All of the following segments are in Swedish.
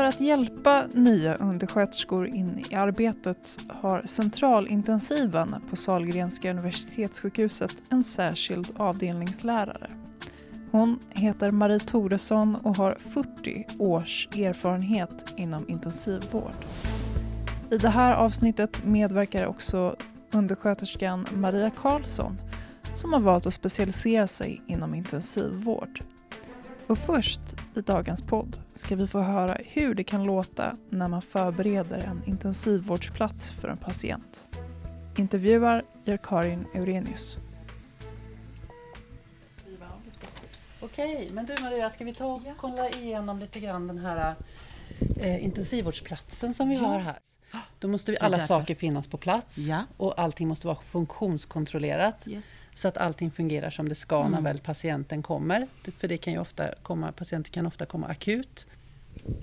För att hjälpa nya undersköterskor in i arbetet har centralintensiven på Sahlgrenska universitetssjukhuset en särskild avdelningslärare. Hon heter Marie Toresson och har 40 års erfarenhet inom intensivvård. I det här avsnittet medverkar också undersköterskan Maria Karlsson som har valt att specialisera sig inom intensivvård. Och först i dagens podd ska vi få höra hur det kan låta när man förbereder en intensivvårdsplats för en patient. Intervjuar gör Karin Eurenius. Okej, men du Maria, ska vi ta och kolla igenom lite grann den här eh, intensivvårdsplatsen som vi Ja. har här? Då måste vi, alla saker finnas på plats Ja. och allting måste vara funktionskontrollerat Yes. så att allting fungerar som det ska när Mm. väl patienten kommer. För det kan ju ofta komma, patienter kan ofta komma akut.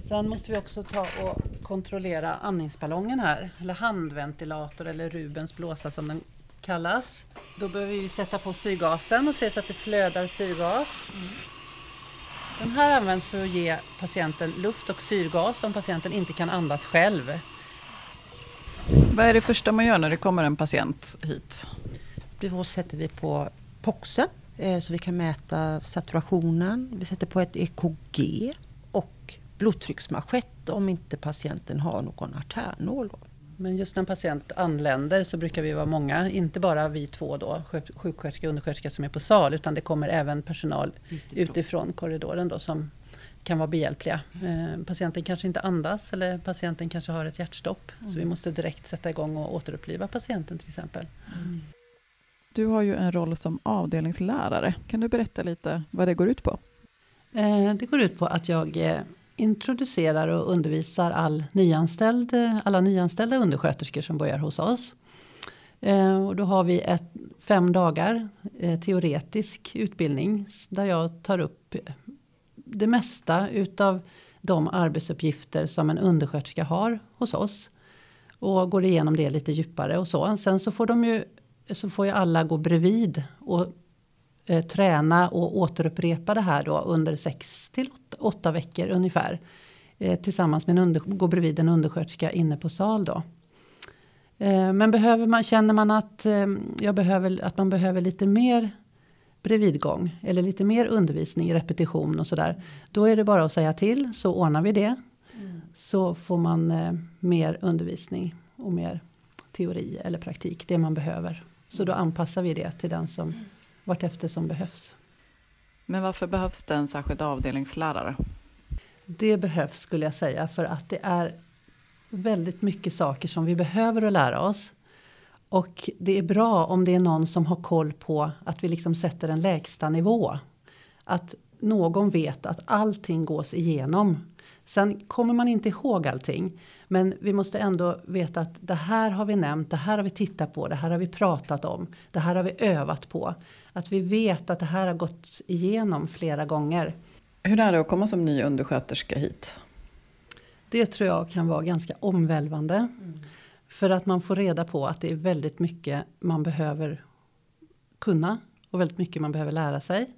Sen måste vi också ta och kontrollera andningsballongen här, eller handventilator eller Rubens blåsa som den kallas. Då behöver vi sätta på syrgasen och se så att det flödar syrgas. Den här används för att ge patienten luft och syrgas om patienten inte kan andas själv. Vad är det första man gör när det kommer en patient hit? Då sätter vi på poxen eh, så vi kan mäta saturationen. Vi sätter på ett EKG och blodtrycksmanschett om inte patienten har någon artärnål. då. Men just när en patient anländer så brukar vi vara många, inte bara vi två då, sjuk- sjuksköterska och undersköterska som är på sal, utan det kommer även personal utifrån korridoren då som kan vara behjälpliga. Eh, patienten kanske inte andas eller patienten kanske har ett hjärtstopp. Så vi måste direkt sätta igång och återuppliva patienten till exempel. Du har ju en roll som avdelningslärare. Kan du berätta lite vad det går ut på? Eh, Det går ut på att jag eh, introducerar och undervisar all nyanställd, alla nyanställda undersköterskor som börjar hos oss. Och då har vi ett, fem dagar teoretisk utbildning där jag tar upp det mesta utav de arbetsuppgifter som en undersköterska har hos oss. Och går igenom det lite djupare och så. Sen så får de ju så får ju alla gå bredvid och eh, träna och återupprepa det här då under 6 till 8 veckor ungefär. Eh, tillsammans med en under, gå bredvid en undersköterska inne på sal då. Eh, men behöver man, känner man att, eh, jag behöver, att man behöver lite mer bredvidgång eller lite mer undervisning, repetition och sådär. Då är det bara att säga till så ordnar vi det. Så får man eh, mer undervisning och mer teori eller praktik, det man behöver. Så då anpassar vi det till den som vartefter som behövs. Men varför behövs det en särskild avdelningslärare? Det behövs skulle jag säga för att det är väldigt mycket saker som vi behöver att lära oss. Och det är bra om det är någon som har koll på att vi liksom sätter en lägsta nivå. Att någon vet att allting gås igenom. Sen kommer man inte ihåg allting. Men vi måste ändå veta att det här har vi nämnt, det här har vi tittat på, det här har vi pratat om, det här har vi övat på. Att vi vet att det här har gått igenom flera gånger. Hur är det att komma som ny undersköterska hit? Det tror jag kan vara ganska omvälvande. För att man får reda på att det är väldigt mycket man behöver kunna och väldigt mycket man behöver lära sig.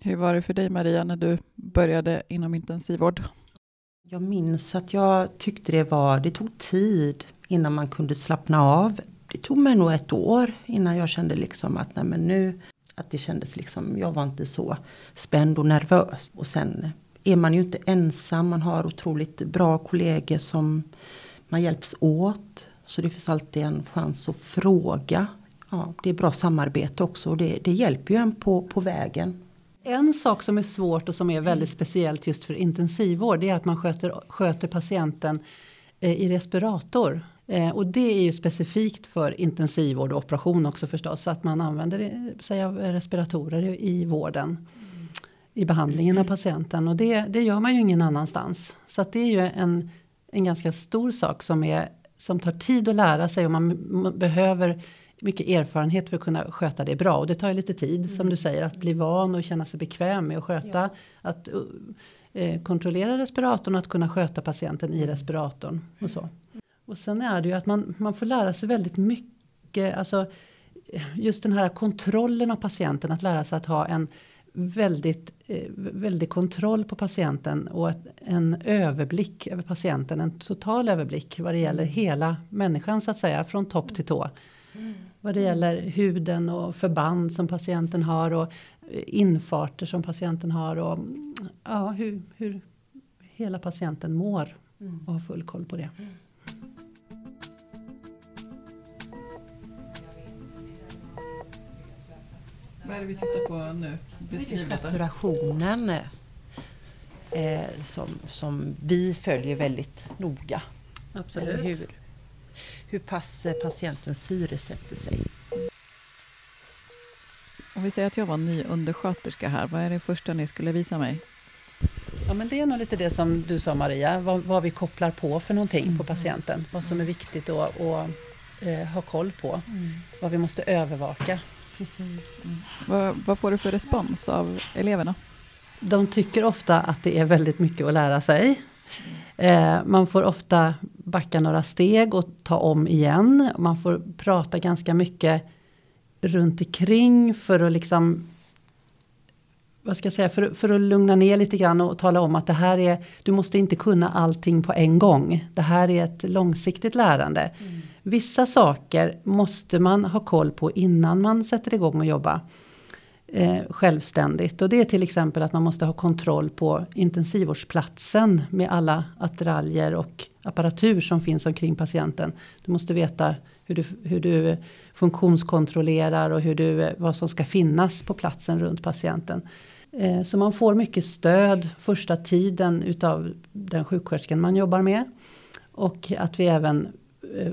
Hur var det för dig Maria när du började inom intensivvård? Jag minns att jag tyckte det var, det tog tid innan man kunde slappna av. Det tog mig nog ett år innan jag kände liksom att nej men nu, att det kändes liksom, jag var inte så spänd och nervös. Och sen är man ju inte ensam, man har otroligt bra kollegor som man hjälps åt. Så det finns alltid en chans att fråga. Ja, det är bra samarbete också och det, det hjälper ju en på, på vägen. En sak som är svårt och som är väldigt speciellt just för intensivvård det är att man sköter, sköter patienten eh, i respirator. Eh, och det är ju specifikt för intensivvård och operation också förstås. Så att man använder eh, sig av respiratorer i, i vården. I behandlingen av patienten. Och det, det gör man ju ingen annanstans. Så att det är ju en, en ganska stor sak som, är, som tar tid att lära sig. Och man behöver mycket erfarenhet för att kunna sköta det bra. Och det tar ju lite tid som du säger att bli van och känna sig bekväm med att sköta. Att uh, eh, kontrollera respiratorn och att kunna sköta patienten i respiratorn. Och så. Och sen är det ju att man, man får lära sig väldigt mycket. Alltså just den här kontrollen av patienten. Att lära sig att ha en väldigt, eh, väldigt kontroll på patienten och ett, en överblick över patienten. En total överblick vad det gäller hela människan så att säga. Från topp till tå. Vad det gäller huden och förband som patienten har. Och eh, infarter som patienten har. Och ja, hur, hur hela patienten mår. Och ha full koll på det. Vad är det vi tittar på nu? Beskriv. Saturationen eh, som, som vi följer väldigt noga. Eller hur, hur pass eh, patientens syre sätter sig. Om vi säger att jag var ny undersköterska här, vad är det första ni skulle visa mig? Ja, men det är nog lite det som du sa Maria, vad, vad vi kopplar på för någonting Mm. på patienten. Vad som är viktigt att att, eh, ha koll på. Mm. Vad vi måste övervaka. Vad, vad får du för respons av eleverna? De tycker ofta att det är väldigt mycket att lära sig. Eh, man får ofta backa några steg och ta om igen. Man får prata ganska mycket runt omkring för att liksom vad ska jag säga, för, för att lugna ner lite grann och tala om att det här är, du måste inte kunna allting på en gång. Det här är ett långsiktigt lärande. Vissa saker måste man ha koll på innan man sätter igång och jobba eh, självständigt. Och det är till exempel att man måste ha kontroll på intensivvårdsplatsen med alla attiraljer och apparatur som finns omkring patienten. Du måste veta hur du, hur du funktionskontrollerar och hur du, eh, vad som ska finnas på platsen runt patienten. Eh, så man får mycket stöd första tiden utav den sjuksköterskan man jobbar med. Och att vi även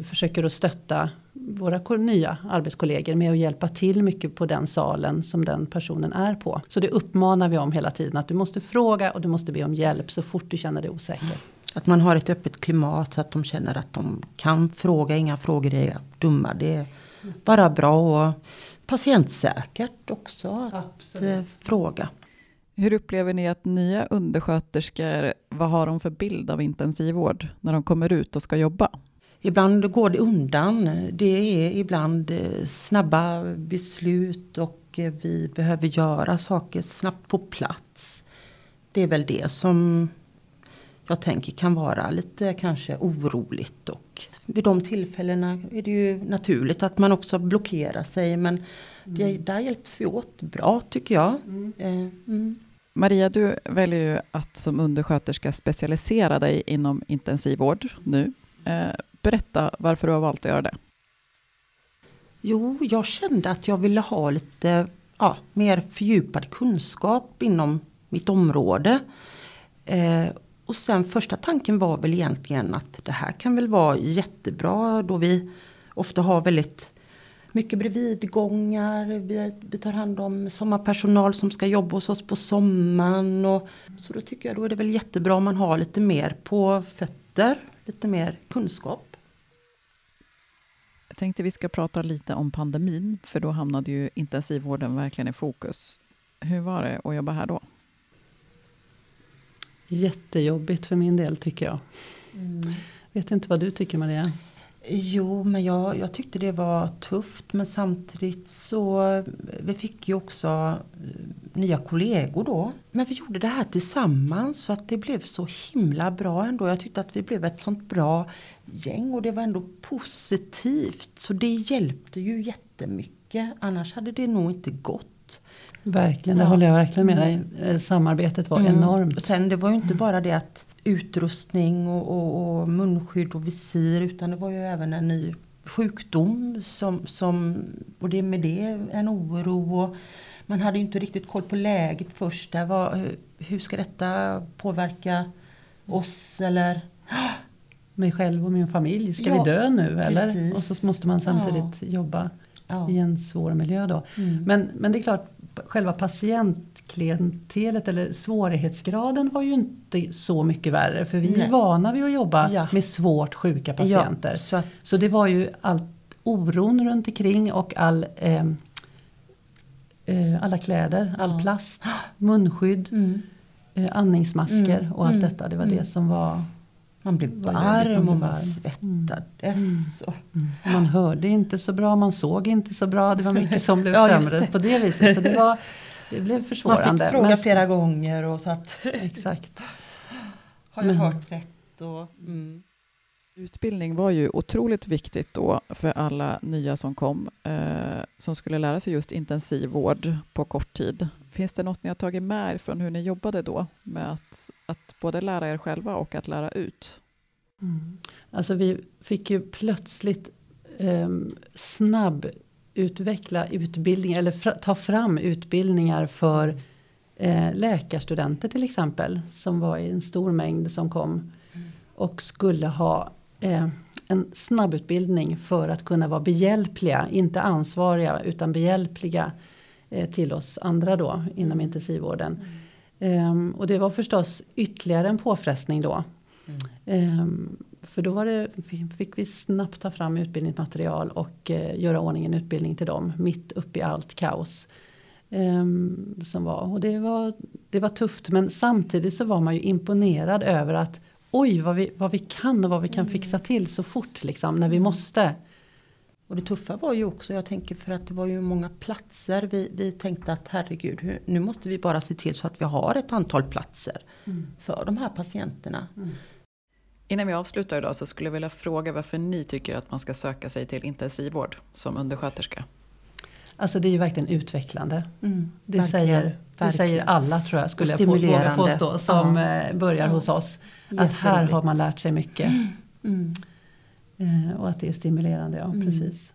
försöker att stötta våra nya arbetskollegor med att hjälpa till mycket på den salen som den personen är på. Så det uppmanar vi om hela tiden att du måste fråga och du måste be om hjälp så fort du känner dig osäker. Att man har ett öppet klimat så att de känner att de kan fråga. Inga frågor är dumma. Det är bara bra och patientsäkert också att eh, fråga. Hur upplever ni att nya undersköterskor, vad har de för bild av intensivvård när de kommer ut och ska jobba? Ibland går det undan. Det är ibland eh, snabba beslut och eh, vi behöver göra saker snabbt på plats. Det är väl det som jag tänker kan vara lite kanske oroligt. Och vid de tillfällena är det ju naturligt att man också blockerar sig. Men det, där hjälps vi åt bra tycker jag. Eh, mm. Maria, du väljer ju att som undersköterska specialisera dig inom intensivvård nu. Berätta varför du har valt att göra det. Jo, jag kände att jag ville ha lite ja, mer fördjupad kunskap inom mitt område. Eh, och sen första tanken var väl egentligen att det här kan väl vara jättebra då vi ofta har väldigt mycket bredvidgångar. Vi, vi tar hand om sommarpersonal som ska jobba hos oss på sommaren. Och, så då tycker jag då är det väl jättebra om man har lite mer på fötter, lite mer kunskap. Tänkte vi ska prata lite om pandemin, för då hamnade ju intensivvården verkligen i fokus. Hur var det att jobba här då? Jättejobbigt för min del tycker jag. Vet inte vad du tycker Maria? Jo, men jag, jag tyckte det var tufft. Men samtidigt så vi fick ju också nya kollegor då. Men vi gjorde det här tillsammans så att det blev så himla bra ändå. Jag tyckte att vi blev ett sånt bra gäng och det var ändå positivt. Så det hjälpte ju jättemycket. Annars hade det nog inte gått. Verkligen, det Ja. håller jag verkligen med dig. Eh, Samarbetet var Mm. enormt. Och sen det var ju inte bara det att utrustning och, och, och munskydd och visir utan det var ju även en ny sjukdom som, som och det med det en oro och man hade ju inte riktigt koll på läget först. Där var, hur, hur ska detta påverka oss eller Mig själv och min familj, ska Ja, vi dö nu eller? precis. Och så måste man samtidigt jobba ja. i en svår miljö då. Mm. Men, men det är klart, själva patientklientelet eller svårighetsgraden var ju inte så mycket värre. För vi är Nej. vana vid att jobba Ja. med svårt sjuka patienter. Ja, så att, Så det var ju allt oron runt omkring och all, eh, eh, alla kläder, all Ja. plast, munskydd, mm, eh, andningsmasker Mm, och allt mm, detta. Det var mm. det som var... man blev varm man och man svettades. och- Man hörde inte så bra, man såg inte så bra. Det var mycket som blev Ja, sämre det. på det viset. Så det var, det blev försvårande. Man fick fråga men... flera gånger och så att Exakt. har jag men... hört rätt? Och, mm. Utbildning var ju otroligt viktigt då för alla nya som kom, eh, som skulle lära sig just intensivvård på kort tid. Finns det något ni har tagit med er från hur ni jobbade då med att, att både lära er själva och att lära ut? Mm. Alltså vi fick ju plötsligt eh, snabb utveckla utbildning eller fra, ta fram utbildningar för eh, läkarstudenter till exempel. Som var i en stor mängd som kom. Mm. Och skulle ha eh, en snabbutbildning för att kunna vara behjälpliga, inte ansvariga utan behjälpliga eh, till oss andra då inom mm. intensivvården. Mm. Um, och det var förstås ytterligare en påfrestning då. Mm. Um, för då var det, fick vi snabbt ta fram utbildningsmaterial och uh, göra ordning en utbildning till dem mitt uppe i allt kaos. Um, som var. Och det var, det var tufft men samtidigt så var man ju imponerad över att oj vad vi, vad vi kan och vad vi kan fixa till så fort liksom när vi mm. måste. Och det tuffa var ju också, jag tänker för att det var ju många platser. Vi, vi tänkte att herregud, hur, nu måste vi bara se till så att vi har ett antal platser mm. för de här patienterna. Mm. Innan vi avslutar idag så skulle jag vilja fråga varför ni tycker att man ska söka sig till intensivvård som undersköterska? Alltså det är ju verkligen utvecklande. Mm, det, verkligen, säger, det säger alla tror jag, skulle jag våga påstå, som ja. Eh, börjar ja. hos oss. Att här har man lärt sig mycket. Mm. Eh, och att det är stimulerande, ja mm. precis.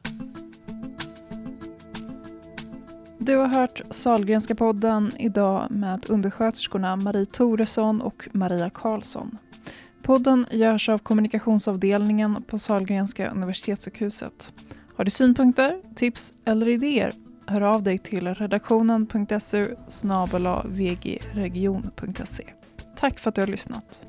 Du har hört Salgrenska podden idag med undersköterskorna Marie Toresson och Maria Karlsson. Podden görs av kommunikationsavdelningen på Salgrenska universitetssjukhuset. Har du synpunkter, tips eller idéer? Hör av dig till redaktionen.su vgregion.se. Tack för att du har lyssnat.